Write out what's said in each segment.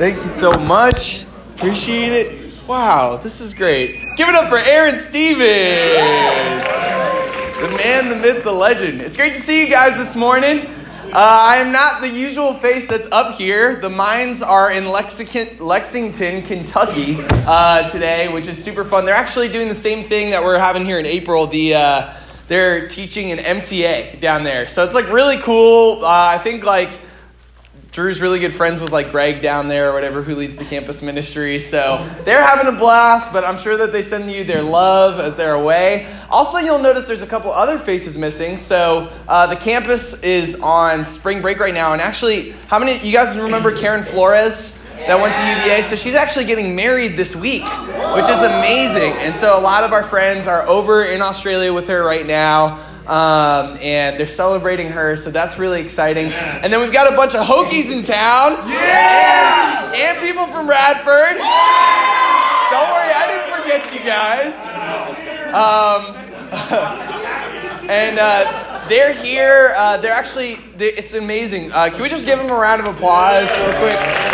Thank you so much. Appreciate it. Wow, this is great. Give it up for Aaron Stevens. The man, the myth, the legend. It's great to see you guys this morning. Uh, I am not the usual face that's up here. The mines are in Lexington, Kentucky uh, today, which is super fun. They're actually doing the same thing that we're having here in April. The uh, they're teaching an MTA down there, so it's like really cool. Uh, I think like Drew's really good friends with like Greg down there or whatever who leads the campus ministry. So they're having a blast, but I'm sure that they send you their love as they're away. Also, you'll notice there's a couple other faces missing. So uh, the campus is on spring break right now. And actually, how many you guys remember Karen Flores? That went to UVA. So she's actually getting married this week, which is amazing. And so a lot of our friends are over in Australia with her right now. Um, and they're celebrating her, so that's really exciting. And then we've got a bunch of Hokies in town. Yeah! And, and people from Radford. Don't worry, I didn't forget you guys. Um, and uh, they're here. Uh, they're actually, they, it's amazing. Uh, can we just give them a round of applause real quick?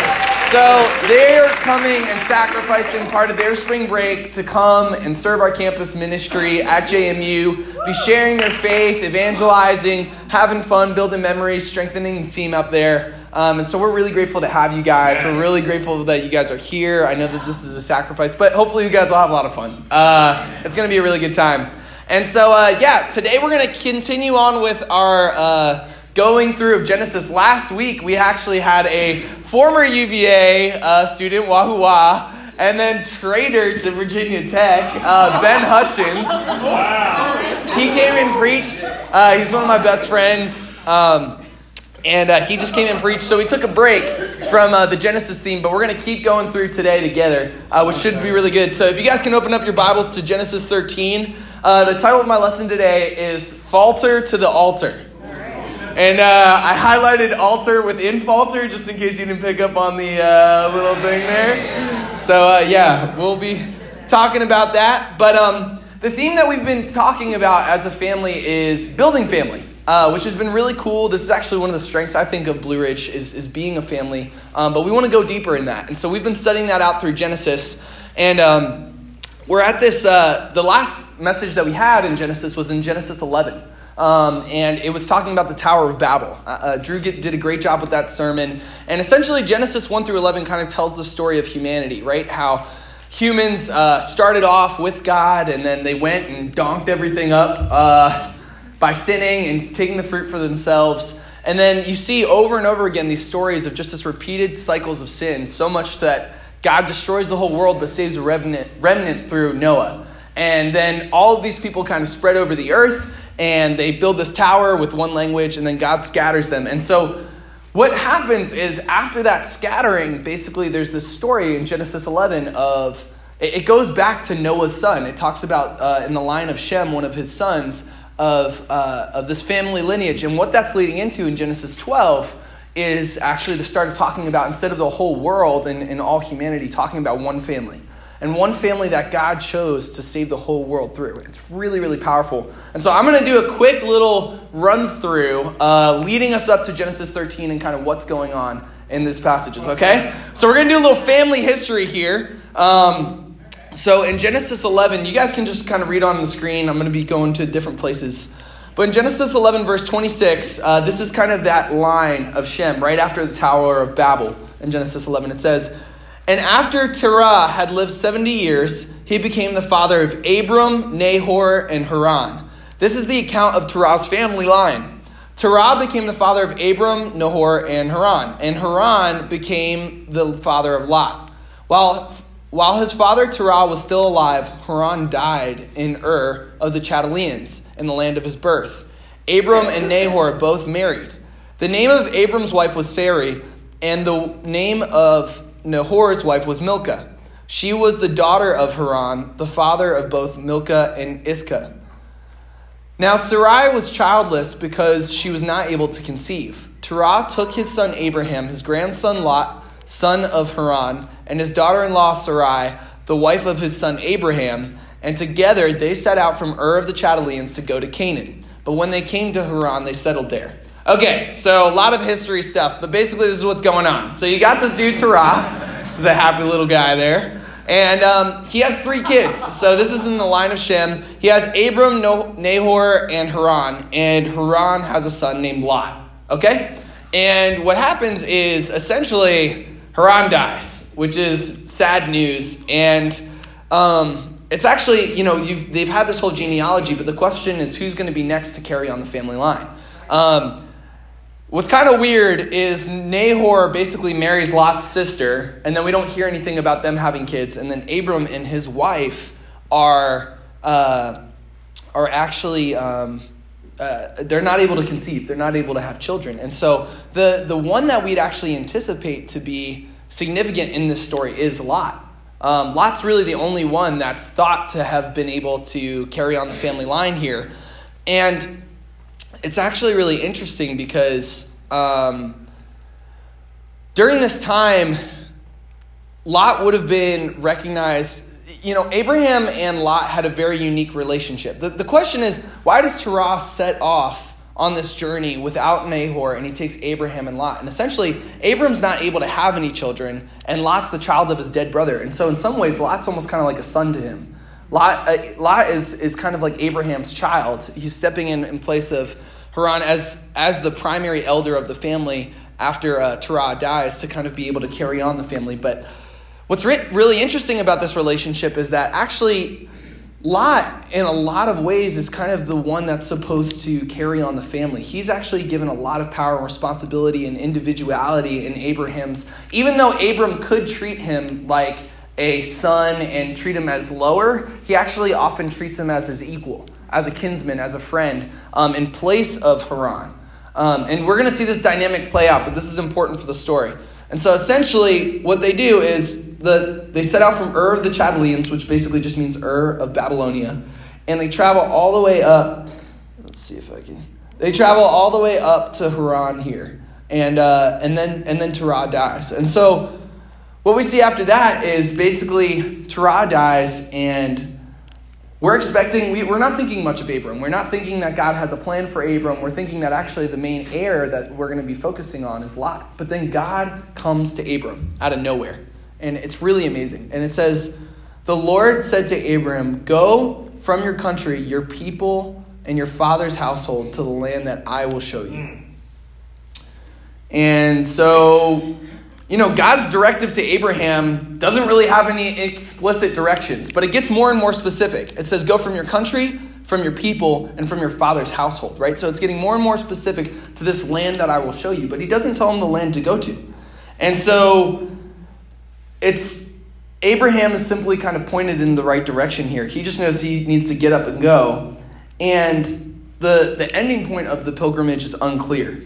So they're coming and sacrificing part of their spring break to come and serve our campus ministry at JMU, be sharing their faith, evangelizing, having fun, building memories, strengthening the team up there. Um, and so we're really grateful to have you guys. We're really grateful that you guys are here. I know that this is a sacrifice, but hopefully you guys will have a lot of fun. Uh, it's going to be a really good time. And so, uh, yeah, today we're going to continue on with our uh, going through of Genesis. Last week we actually had a former UVA uh, student, Wahoo Wah, and then trader to Virginia Tech, uh, Ben Hutchins. He came and preached. Uh, he's one of my best friends. Um, and uh, he just came and preached. So we took a break from uh, the Genesis theme, but we're going to keep going through today together, uh, which should be really good. So if you guys can open up your Bibles to Genesis 13, uh, the title of my lesson today is Falter to the Altar. And uh, I highlighted alter within falter just in case you didn't pick up on the uh, little thing there. So, uh, yeah, we'll be talking about that. But um, the theme that we've been talking about as a family is building family. Uh, which has been really cool. This is actually one of the strengths I think of Blue Ridge is, is being a family. Um, but we want to go deeper in that, and so we've been studying that out through Genesis. And um, we're at this. Uh, the last message that we had in Genesis was in Genesis 11. Um, and it was talking about the Tower of Babel. Uh, uh, Drew get, did a great job with that sermon. And essentially, Genesis 1 through 11 kind of tells the story of humanity, right? How humans uh, started off with God and then they went and donked everything up uh, by sinning and taking the fruit for themselves. And then you see over and over again these stories of just this repeated cycles of sin, so much that God destroys the whole world but saves a remnant, remnant through Noah. And then all of these people kind of spread over the earth and they build this tower with one language, and then God scatters them. And so, what happens is after that scattering, basically, there's this story in Genesis 11 of it goes back to Noah's son. It talks about uh, in the line of Shem, one of his sons, of, uh, of this family lineage. And what that's leading into in Genesis 12 is actually the start of talking about, instead of the whole world and, and all humanity, talking about one family and one family that God chose to save the whole world through. It's really, really powerful. And so I'm going to do a quick little run through uh, leading us up to Genesis 13 and kind of what's going on in these passages, okay? So we're going to do a little family history here. Um, so in Genesis 11, you guys can just kind of read on the screen. I'm going to be going to different places. But in Genesis 11, verse 26, uh, this is kind of that line of Shem right after the Tower of Babel in Genesis 11. It says, and after Terah had lived 70 years, he became the father of Abram, Nahor, and Haran. This is the account of Terah's family line. Terah became the father of Abram, Nahor, and Haran. And Haran became the father of Lot. While, while his father Terah was still alive, Haran died in Ur of the Chaldeans, in the land of his birth. Abram and Nahor both married. The name of Abram's wife was Sarai, and the name of Nahor's wife was Milcah. She was the daughter of Haran, the father of both Milcah and Iscah. Now Sarai was childless because she was not able to conceive. Terah took his son Abraham, his grandson Lot, son of Haran, and his daughter in law Sarai, the wife of his son Abraham, and together they set out from Ur of the Chaldeans to go to Canaan. But when they came to Haran, they settled there. Okay, so a lot of history stuff, but basically this is what's going on. So you got this dude Terah, he's a happy little guy there, and um, he has three kids. So this is in the line of Shem. He has Abram, Nahor, and Haran, and Haran has a son named Lot. Okay, and what happens is essentially Haran dies, which is sad news, and um, it's actually you know they've had this whole genealogy, but the question is who's going to be next to carry on the family line. Um, What's kind of weird is Nahor basically marries Lot's sister, and then we don't hear anything about them having kids. And then Abram and his wife are uh, are actually um, uh, they're not able to conceive. They're not able to have children. And so the the one that we'd actually anticipate to be significant in this story is Lot. Um, Lot's really the only one that's thought to have been able to carry on the family line here, and it's actually really interesting because um, during this time, Lot would have been recognized. You know, Abraham and Lot had a very unique relationship. The, the question is, why does Terah set off on this journey without Nahor and he takes Abraham and Lot? And essentially, Abram's not able to have any children, and Lot's the child of his dead brother. And so, in some ways, Lot's almost kind of like a son to him. Lot, uh, Lot is, is kind of like Abraham's child. He's stepping in in place of Haran as, as the primary elder of the family after uh, Terah dies to kind of be able to carry on the family. But what's re- really interesting about this relationship is that actually Lot, in a lot of ways, is kind of the one that's supposed to carry on the family. He's actually given a lot of power and responsibility and individuality in Abraham's. Even though Abram could treat him like a son and treat him as lower, he actually often treats him as his equal, as a kinsman, as a friend, um, in place of Haran. Um, and we're going to see this dynamic play out, but this is important for the story. And so essentially, what they do is the, they set out from Ur of the Chaldeans, which basically just means Ur of Babylonia, and they travel all the way up. Let's see if I can. They travel all the way up to Haran here, and uh, and then and then Terah dies. And so what we see after that is basically Terah dies, and we're expecting, we, we're not thinking much of Abram. We're not thinking that God has a plan for Abram. We're thinking that actually the main heir that we're going to be focusing on is Lot. But then God comes to Abram out of nowhere. And it's really amazing. And it says, The Lord said to Abram, Go from your country, your people, and your father's household to the land that I will show you. And so you know, God's directive to Abraham doesn't really have any explicit directions, but it gets more and more specific. It says, Go from your country, from your people, and from your father's household, right? So it's getting more and more specific to this land that I will show you, but he doesn't tell him the land to go to. And so it's Abraham is simply kind of pointed in the right direction here. He just knows he needs to get up and go. And the, the ending point of the pilgrimage is unclear.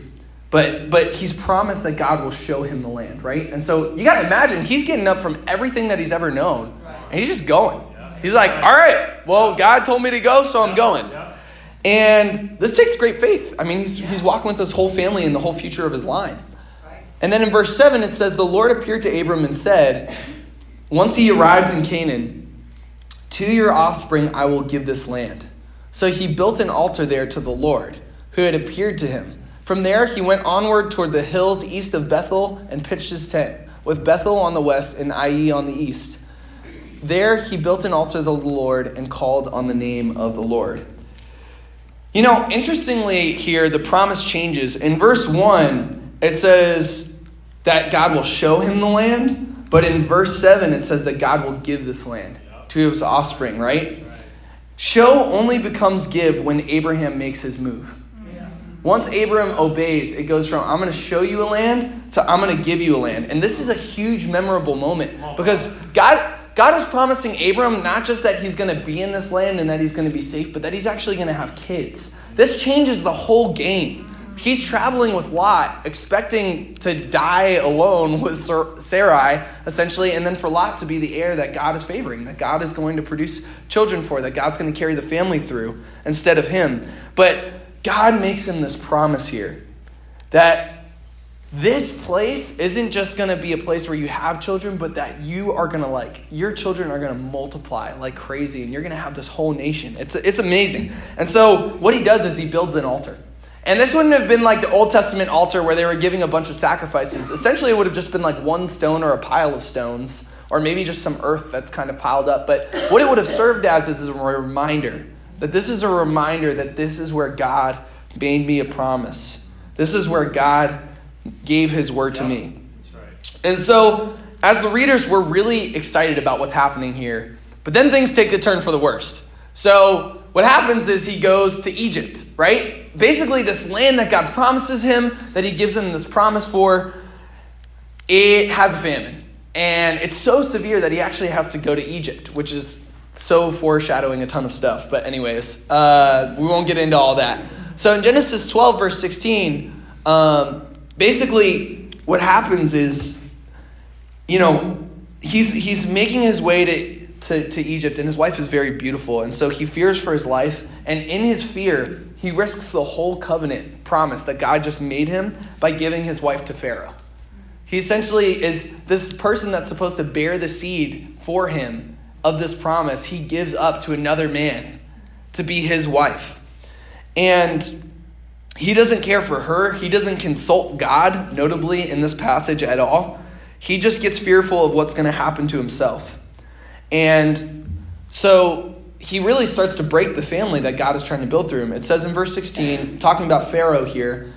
But but he's promised that God will show him the land, right? And so you got to imagine he's getting up from everything that he's ever known, and he's just going. He's like, all right, well, God told me to go, so I'm going. And this takes great faith. I mean, he's, he's walking with his whole family and the whole future of his line. And then in verse 7, it says, The Lord appeared to Abram and said, Once he arrives in Canaan, to your offspring I will give this land. So he built an altar there to the Lord, who had appeared to him. From there, he went onward toward the hills east of Bethel and pitched his tent, with Bethel on the west and Ai on the east. There, he built an altar to the Lord and called on the name of the Lord. You know, interestingly, here the promise changes. In verse 1, it says that God will show him the land, but in verse 7, it says that God will give this land to his offspring, right? Show only becomes give when Abraham makes his move. Once Abram obeys, it goes from I'm going to show you a land to I'm going to give you a land. And this is a huge, memorable moment because God, God is promising Abram not just that he's going to be in this land and that he's going to be safe, but that he's actually going to have kids. This changes the whole game. He's traveling with Lot, expecting to die alone with Sarai, essentially, and then for Lot to be the heir that God is favoring, that God is going to produce children for, that God's going to carry the family through instead of him. But God makes him this promise here that this place isn't just going to be a place where you have children, but that you are going to like, your children are going to multiply like crazy and you're going to have this whole nation. It's, it's amazing. And so what he does is he builds an altar. And this wouldn't have been like the Old Testament altar where they were giving a bunch of sacrifices. Essentially, it would have just been like one stone or a pile of stones, or maybe just some earth that's kind of piled up. But what it would have served as is a reminder that this is a reminder that this is where God made me a promise. This is where God gave his word to me. And so, as the readers, we're really excited about what's happening here. But then things take a turn for the worst. So, what happens is he goes to Egypt, right? Basically, this land that God promises him, that he gives him this promise for, it has a famine. And it's so severe that he actually has to go to Egypt, which is so foreshadowing a ton of stuff. But, anyways, uh, we won't get into all that. So, in Genesis 12, verse 16, um, basically, what happens is, you know, he's, he's making his way to to, to Egypt, and his wife is very beautiful. And so he fears for his life. And in his fear, he risks the whole covenant promise that God just made him by giving his wife to Pharaoh. He essentially is this person that's supposed to bear the seed for him of this promise, he gives up to another man to be his wife. And he doesn't care for her. He doesn't consult God, notably in this passage at all. He just gets fearful of what's going to happen to himself. And so he really starts to break the family that God is trying to build through him. It says in verse 16, talking about Pharaoh here,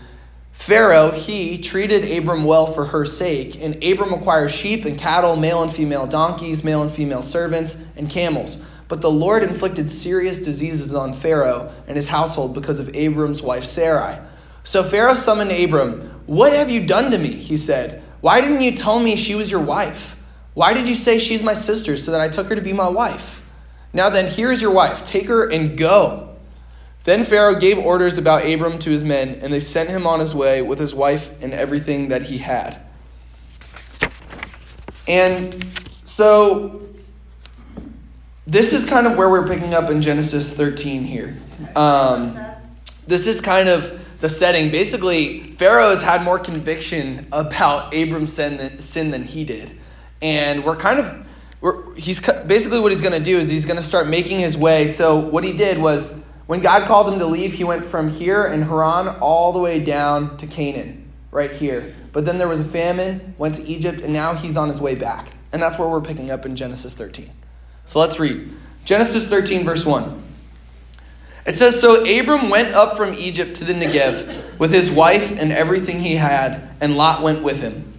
Pharaoh, he treated Abram well for her sake, and Abram acquired sheep and cattle, male and female donkeys, male and female servants, and camels. But the Lord inflicted serious diseases on Pharaoh and his household because of Abram's wife Sarai. So Pharaoh summoned Abram. What have you done to me? He said. Why didn't you tell me she was your wife? Why did you say she's my sister so that I took her to be my wife? Now then, here is your wife. Take her and go. Then Pharaoh gave orders about Abram to his men, and they sent him on his way with his wife and everything that he had. And so, this is kind of where we're picking up in Genesis 13 here. Um, this is kind of the setting. Basically, Pharaoh has had more conviction about Abram's sin than, sin than he did and we're kind of we're, he's basically what he's going to do is he's going to start making his way. So what he did was when God called him to leave, he went from here in Haran all the way down to Canaan, right here. But then there was a famine, went to Egypt, and now he's on his way back. And that's where we're picking up in Genesis 13. So let's read. Genesis 13, verse 1. It says So Abram went up from Egypt to the Negev with his wife and everything he had, and Lot went with him.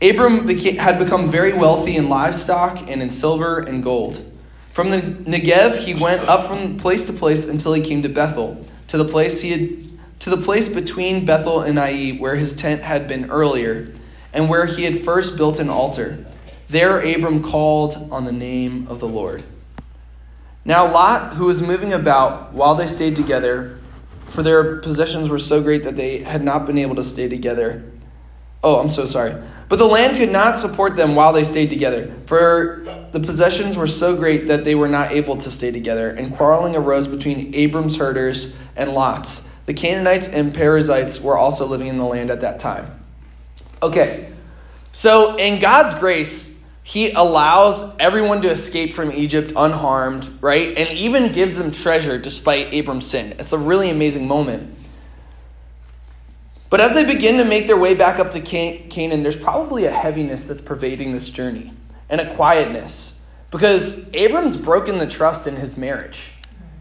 Abram had become very wealthy in livestock and in silver and gold. From the Negev, he went up from place to place until he came to Bethel, to the place he had to the place between Bethel and Ai, where his tent had been earlier, and where he had first built an altar. There Abram called on the name of the Lord. Now Lot, who was moving about while they stayed together, for their possessions were so great that they had not been able to stay together. Oh, I'm so sorry. But the land could not support them while they stayed together, for the possessions were so great that they were not able to stay together, and quarreling arose between Abram's herders and Lot's. The Canaanites and Perizzites were also living in the land at that time. Okay, so in God's grace, He allows everyone to escape from Egypt unharmed, right? And even gives them treasure despite Abram's sin. It's a really amazing moment. But as they begin to make their way back up to Canaan, there's probably a heaviness that's pervading this journey and a quietness because Abram's broken the trust in his marriage.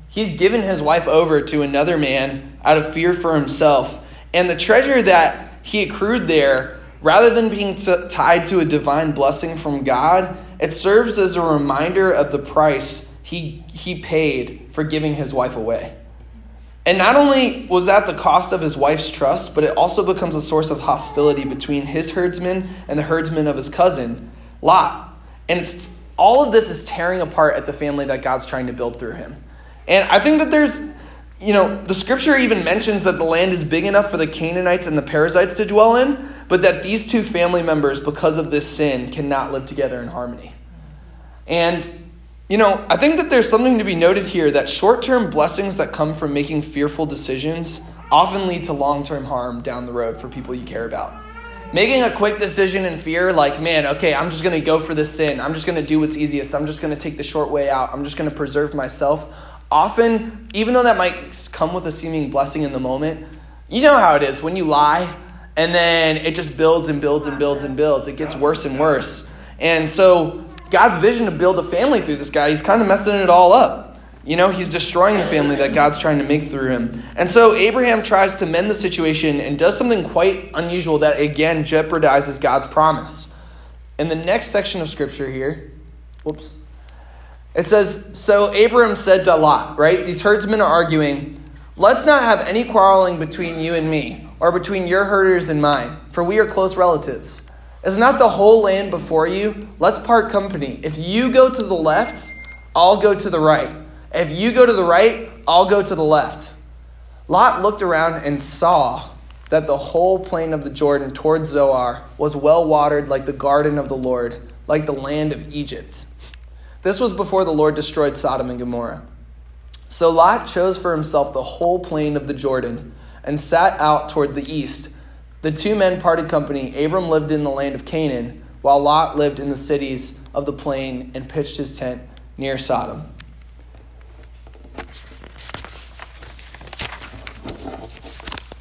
He's given his wife over to another man out of fear for himself. And the treasure that he accrued there, rather than being t- tied to a divine blessing from God, it serves as a reminder of the price he, he paid for giving his wife away. And not only was that the cost of his wife's trust, but it also becomes a source of hostility between his herdsmen and the herdsmen of his cousin, Lot. And it's all of this is tearing apart at the family that God's trying to build through him. And I think that there's, you know, the scripture even mentions that the land is big enough for the Canaanites and the Perizzites to dwell in, but that these two family members, because of this sin, cannot live together in harmony. And you know, I think that there's something to be noted here that short term blessings that come from making fearful decisions often lead to long term harm down the road for people you care about. Making a quick decision in fear, like, man, okay, I'm just to go for this sin. I'm just to do what's easiest. I'm just to take the short way out. I'm just to preserve myself. Often, even though that might come with a seeming blessing in the moment, You know how it is when you lie and then it just builds and builds and builds and builds. It gets worse and worse. And so God's vision to build a family through this guy, he's kind of messing it all up. You know, he's destroying the family that God's trying to make through him. And so Abraham tries to mend the situation and does something quite unusual that again jeopardizes God's promise. In the next section of scripture here, whoops. It says, So Abram said to Lot, right? These herdsmen are arguing, Let's not have any quarreling between you and me, or between your herders and mine, for we are close relatives. Is not the whole land before you? Let's part company. If you go to the left, I'll go to the right. If you go to the right, I'll go to the left. Lot looked around and saw that the whole plain of the Jordan towards Zoar was well watered like the garden of the Lord, like the land of Egypt. This was before the Lord destroyed Sodom and Gomorrah. So Lot chose for himself the whole plain of the Jordan and sat out toward the east. The two men parted company. Abram lived in the land of Canaan, while Lot lived in the cities of the plain and pitched his tent near Sodom.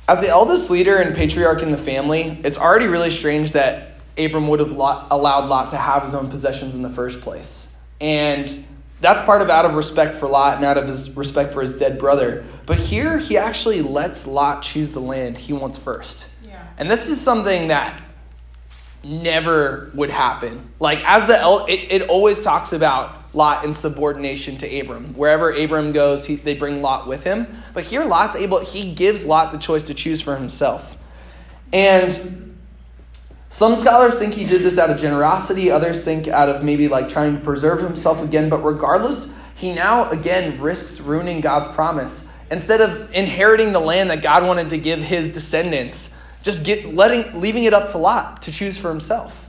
As the eldest leader and patriarch in the family, it's already really strange that Abram would have allowed Lot to have his own possessions in the first place. And that's part of out of respect for Lot and out of his respect for his dead brother. But here he actually lets Lot choose the land he wants first. And this is something that never would happen. Like as the it, it always talks about Lot in subordination to Abram. Wherever Abram goes, he, they bring Lot with him. But here Lot's able he gives Lot the choice to choose for himself. And some scholars think he did this out of generosity, others think out of maybe like trying to preserve himself again, but regardless, he now again risks ruining God's promise. Instead of inheriting the land that God wanted to give his descendants, just get letting leaving it up to Lot to choose for himself.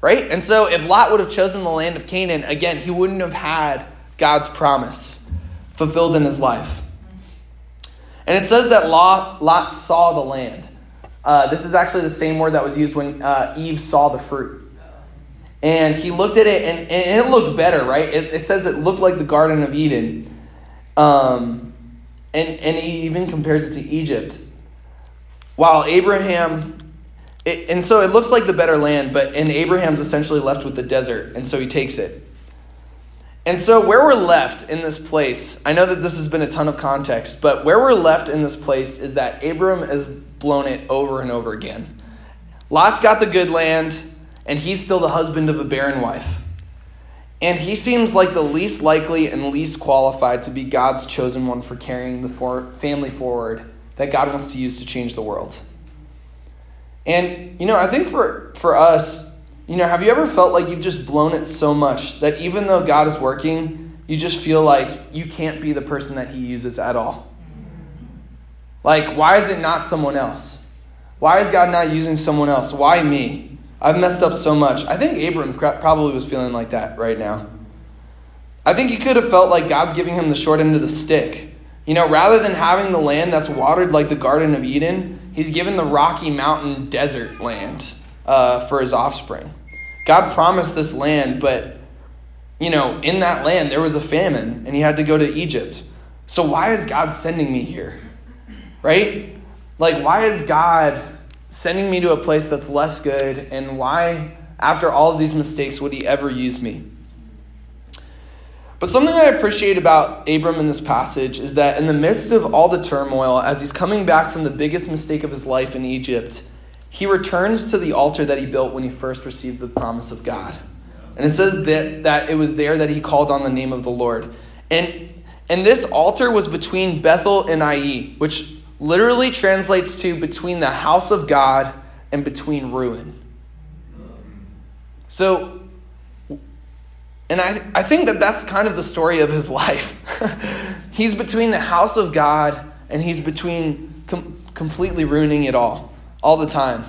Right? And so if Lot would have chosen the land of Canaan, again, he wouldn't have had God's promise fulfilled in his life. And it says that Lot, Lot saw the land. Uh, this is actually the same word that was used when uh, Eve saw the fruit. And he looked at it, and, and it looked better, right? It, it, says it looked like the Garden of Eden. Um, and, and he even compares it to Egypt. While Abraham, it, and so it looks like the better land, but and Abraham's essentially left with the desert, and so he takes it. And so, where we're left in this place, I know that this has been a ton of context, but where we're left in this place is that Abram has blown it over and over again. Lot's got the good land, and he's still the husband of a barren wife. And he seems like the least likely and least qualified to be God's chosen one for carrying the for- family forward that God wants to use to change the world. And, you know, I think for, for us, you know, have you ever felt like you've just blown it so much that even though God is working, you just feel like you can't be the person that He uses at all? Like, why is it not someone else? Why is God not using someone else? Why me? I've messed up so much. I think Abram probably was feeling like that right now. I think he could have felt like God's giving him the short end of the stick. You know, rather than having the land that's watered like the Garden of Eden, he's given the Rocky Mountain desert land uh, for his offspring. God promised this land, but, you know, in that land there was a famine and he had to go to Egypt. So why is God sending me here? Right? Like, why is God sending me to a place that's less good? And why, after all of these mistakes, would he ever use me? But something I appreciate about Abram in this passage is that in the midst of all the turmoil, as he's coming back from the biggest mistake of his life in Egypt, he returns to the altar that he built when he first received the promise of God. And it says that, that it was there that he called on the name of the Lord. And, and this altar was between Bethel and Ai, which literally translates to between the house of God and between ruin. So, and I, I think that that's kind of the story of his life. he's between the house of God and he's between com- completely ruining it all all the time.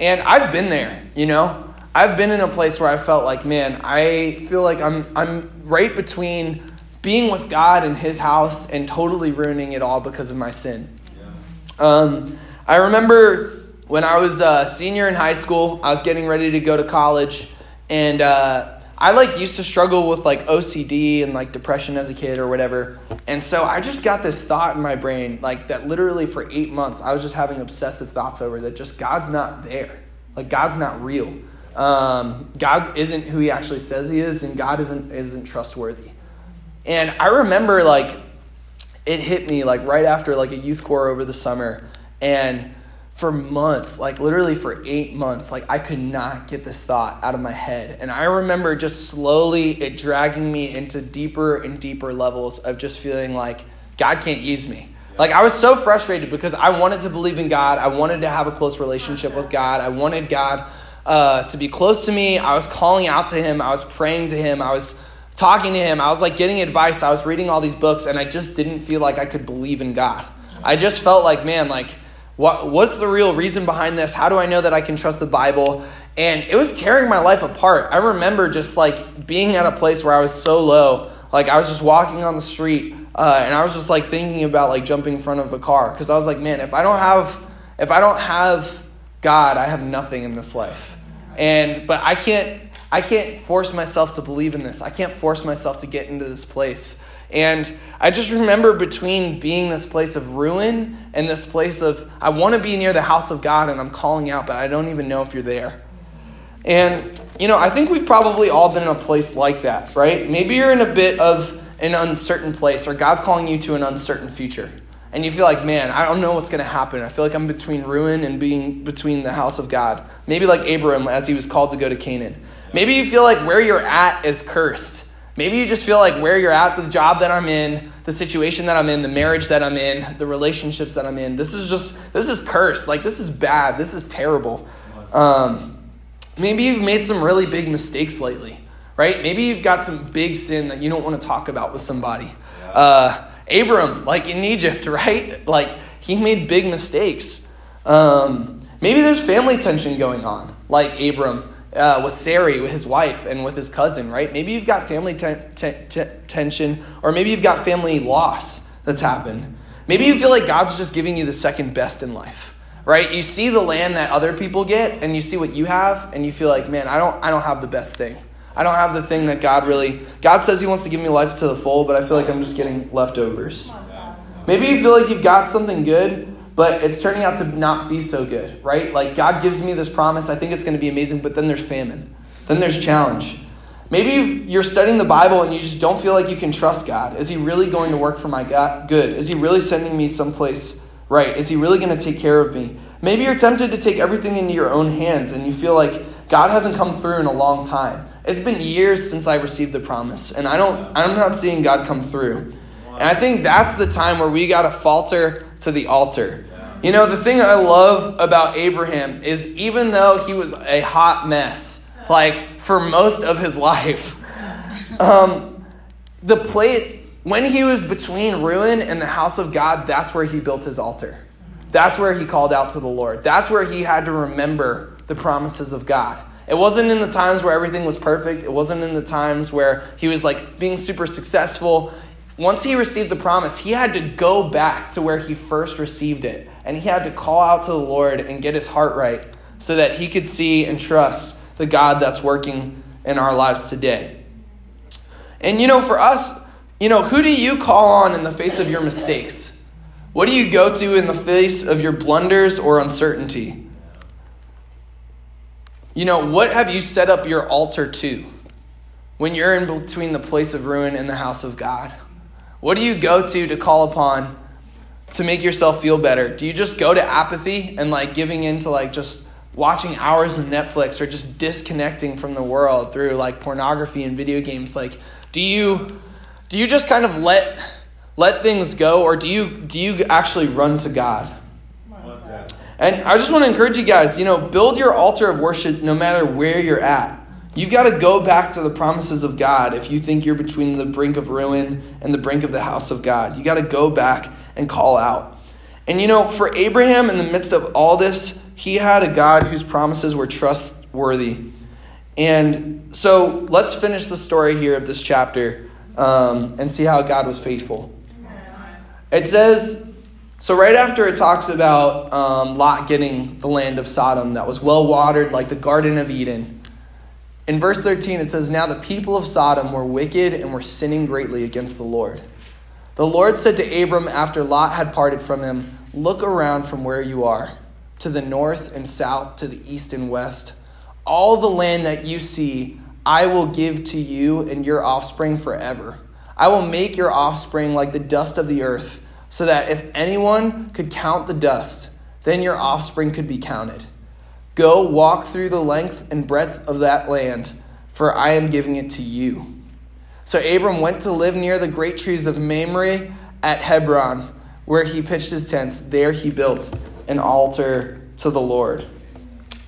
And I've been there, you know? I've been in a place where I felt like, man, I feel like I'm I'm right between being with God in his house and totally ruining it all because of my sin. Yeah. Um, I remember when I was a senior in high school, I was getting ready to go to college, and uh, I like used to struggle with like OCD and like depression as a kid or whatever. And so I just got this thought in my brain, like that literally for eight months, I was just having obsessive thoughts over that just God's not there. Like God's not real. Um, God isn't who he actually says he is, and God isn't isn't trustworthy. And I remember like it hit me like right after like a youth corps over the summer. And for months, like literally for eight months, like I could not get this thought out of my head. And I remember just slowly it dragging me into deeper and deeper levels of just feeling like God can't use me. Like I was so frustrated because I wanted to believe in God. I wanted to have a close relationship with God. I wanted God uh, to be close to me. I was calling out to Him. I was praying to Him. I was talking to Him. I was like getting advice. I was reading all these books, and I just didn't feel like I could believe in God. I just felt like, man, like what, what's the real reason behind this? How do I know that I can trust the Bible? And it was tearing my life apart. I remember just like being at a place where I was so low. Like I was just walking on the street uh, and I was just like thinking about like jumping in front of a car because I was like, man, if I don't have if I don't have God, I have nothing in this life. And but I can't I can't force myself to believe in this. I can't force myself to get into this place. And I just remember between being this place of ruin and this place of, I want to be near the house of God and I'm calling out, but I don't even know if you're there. And, you know, I think we've probably all been in a place like that, right? Maybe you're in a bit of an uncertain place or God's calling you to an uncertain future. And you feel like, man, I don't know what's going to happen. I feel like I'm between ruin and being between the house of God. Maybe like Abram as he was called to go to Canaan. Maybe you feel like where you're at is cursed Maybe you just feel like where you're at, the job that I'm in, the situation that I'm in, the marriage that I'm in, the relationships that I'm in. This is just, this is cursed. Like, this is bad. This is terrible. Um, maybe you've made some really big mistakes lately, right? Maybe you've got some big sin that you don't want to talk about with somebody. Uh, Abram, like in Egypt, right? Like, he made big mistakes. Um, maybe there's family tension going on, like Abram uh, with Sarai, with his wife, and with his cousin, right? Maybe you've got family tension, or maybe you've got family loss that's happened. Maybe you feel like God's just giving you the second best in life, right? You see the land that other people get, and you see what you have, and you feel like, man, I don't, I don't have the best thing. I don't have the thing that God really. God says He wants to give me life to the full, but I feel like I'm just getting leftovers. Maybe you feel like you've got something good, but it's turning out to not be so good, right? Like God gives me this promise, I think it's going to be amazing, but then there's famine. Then there's challenge. Maybe you're studying the Bible and you just don't feel like you can trust God. Is He really going to work for my good? Is He really sending me someplace right? Is He really going to take care of me? Maybe you're tempted to take everything into your own hands and you feel like God hasn't come through in a long time. It's been years since I received the promise, and I don't, I'm not seeing God come through. And I think that's the time where we got to falter to the altar. You know, the thing I love about Abraham is even though he was a hot mess, like for most of his life, um, the place, when he was between ruin and the house of God, that's where he built his altar. That's where he called out to the Lord. That's where he had to remember the promises of God. It wasn't in the times where everything was perfect. It wasn't in the times where he was like being super successful once he received the promise, he had to go back to where he first received it. And he had to call out to the Lord and get his heart right so that he could see and trust the God that's working in our lives today. And you know, for us, you know, who do you call on in the face of your mistakes? What do you go to in the face of your blunders or uncertainty? You know, what have you set up your altar to when you're in between the place of ruin and the house of God? What do you go to to call upon to make yourself feel better? Do you just go to apathy and like giving into like just watching hours of Netflix or just disconnecting from the world through like pornography and video games? Like, do you do you just kind of let let things go or do you do you actually run to God? And I just want to encourage you guys, you know, build your altar of worship no matter where you're at. You've got to go back to the promises of God if you think you're between the brink of ruin and the brink of the house of God. You got to go back and call out. And you know, for Abraham, in the midst of all this, he had a God whose promises were trustworthy. And so let's finish the story here of this chapter um, and see how God was faithful. It says, so right after it talks about um, Lot getting the land of Sodom that was well watered like the Garden of Eden. In verse 13, it says, Now the people of Sodom were wicked and were sinning greatly against the Lord. The Lord said to Abram after Lot had parted from him, Look around from where you are, to the north and south, to the east and west. All the land that you see, I will give to you and your offspring forever. I will make your offspring like the dust of the earth, so that if anyone could count the dust, then your offspring could be counted. Go walk through the length and breadth of that land, for I am giving it to you. So Abram went to live near the great trees of Mamre at Hebron, where he pitched his tents. There he built an altar to the Lord.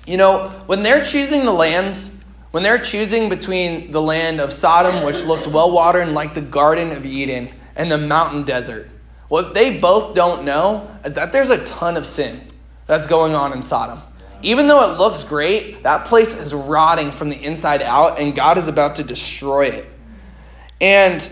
You know, when they're choosing the lands, when they're choosing between the land of Sodom, which looks well watered and like the Garden of Eden, and the mountain desert, what they both don't know is that there's a ton of sin that's going on in Sodom. Even though it looks great, that place is rotting from the inside out, and God is about to destroy it. And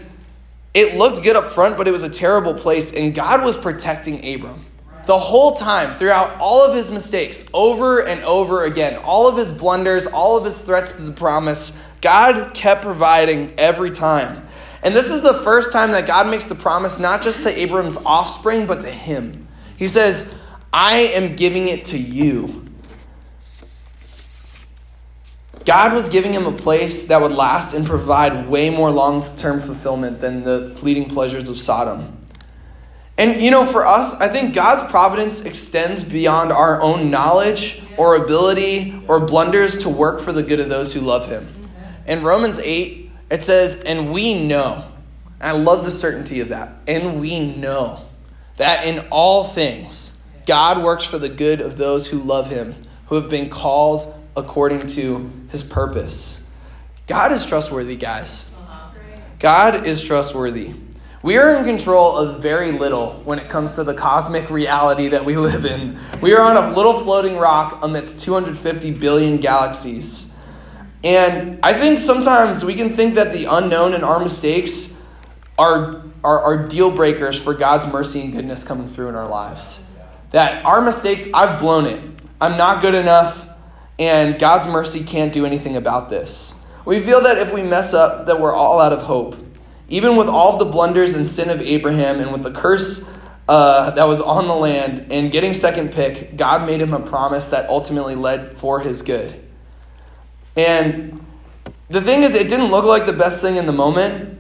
it looked good up front, but it was a terrible place, and God was protecting Abram. The whole time, throughout all of his mistakes, over and over again, all of his blunders, all of his threats to the promise, God kept providing every time. And this is the first time that God makes the promise not just to Abram's offspring, but to him. He says, I am giving it to you. God was giving him a place that would last and provide way more long term fulfillment than the fleeting pleasures of Sodom. And you know, for us, I think God's providence extends beyond our own knowledge or ability or blunders to work for the good of those who love him. In Romans 8, it says, And we know, and I love the certainty of that, and we know that in all things, God works for the good of those who love him, who have been called according to his purpose. God is trustworthy, guys. Uh-huh. God is trustworthy. We are in control of very little when it comes to the cosmic reality that we live in. We are on a little floating rock amidst 250 billion galaxies. And I think sometimes we can think that the unknown and our mistakes are, are, are deal breakers for God's mercy and goodness coming through in our lives. That our mistakes, I've blown it. I'm not good enough and God's mercy can't do anything about this. We feel that if we mess up, that we're all out of hope. Even with all the blunders and sin of Abraham and with the curse uh, that was on the land and getting second pick, God made him a promise that ultimately led for his good. And the thing is, it didn't look like the best thing in the moment,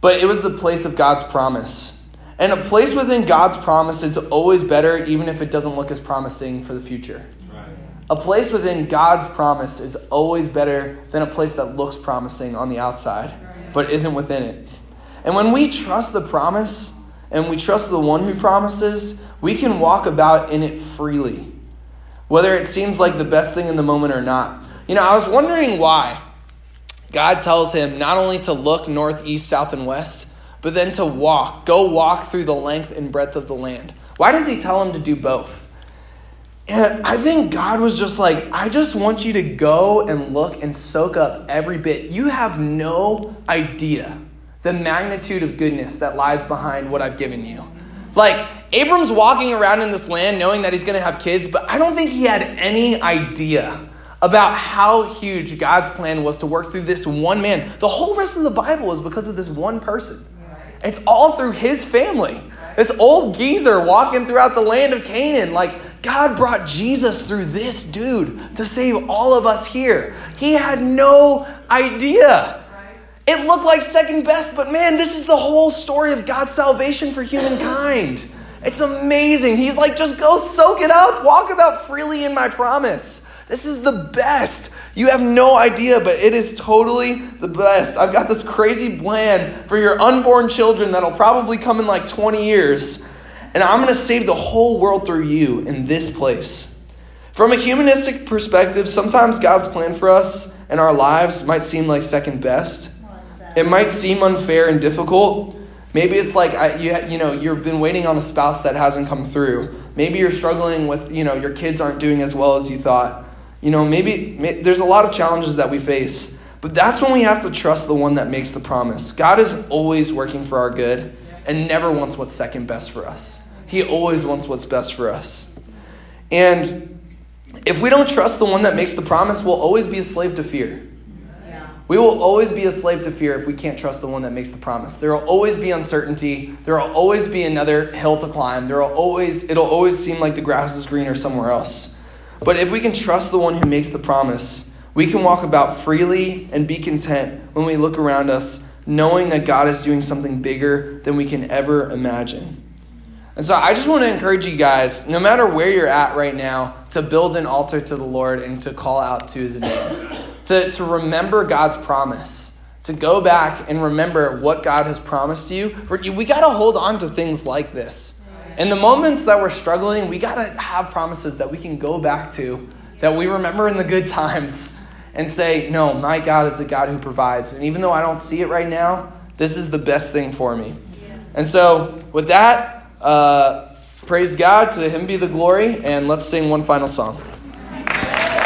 but it was the place of God's promise. And a place within God's promise is always better, even if it doesn't look as promising for the future. A place within God's promise is always better than a place that looks promising on the outside, but isn't within it. And when we trust the promise and we trust the one who promises, we can walk about in it freely, whether it seems like the best thing in the moment or not. You know, I was wondering why God tells him not only to look north, east, south, and west, but then to walk, go walk through the length and breadth of the land. Why does he tell him to do both? And I think God was just like, I just want you to go and look and soak up every bit. You have no idea the magnitude of goodness that lies behind what I've given you. Like, Abram's walking around in this land knowing that he's going to have kids, but I don't think he had any idea about how huge God's plan was to work through this one man. The whole rest of the Bible is because of this one person. It's all through his family. This old geezer walking throughout the land of Canaan, like, God brought Jesus through this dude to save all of us here. He had no idea. It looked like second best, but man, this is the whole story of God's salvation for humankind. It's amazing. He's like, just go soak it up, walk about freely in my promise. This is the best. You have no idea, but it is totally the best. I've got this crazy plan for your unborn children that'll probably come in like 20 years and I'm going to save the whole world through you in this place. From a humanistic perspective, sometimes God's plan for us and our lives might seem like second best. It might seem unfair and difficult. Maybe it's like I, you, you know you've been waiting on a spouse that hasn't come through. Maybe you're struggling with you know your kids aren't doing as well as you thought. You know maybe, maybe there's a lot of challenges that we face. But that's when we have to trust the one that makes the promise. God is always working for our good and never wants what's second best for us. He always wants what's best for us. And if we don't trust the one that makes the promise, we'll always be a slave to fear. We will always be a slave to fear if we can't trust the one that makes the promise. There will always be uncertainty. There will always be another hill to climb. There will always it'll always seem like the grass is greener somewhere else. But if we can trust the one who makes the promise, we can walk about freely and be content when we look around us, knowing that God is doing something bigger than we can ever imagine. And so I just want to encourage you guys, no matter where you're at right now, to build an altar to the Lord and to call out to his name to, to remember God's promise, to go back and remember what God has promised you. We got to hold on to things like this. In the moments that we're struggling, we got to have promises that we can go back to, that we remember in the good times, and say, No, my God is a God who provides. And even though I don't see it right now, this is the best thing for me. And so, with that, uh, praise God, to Him be the glory, and let's sing one final song.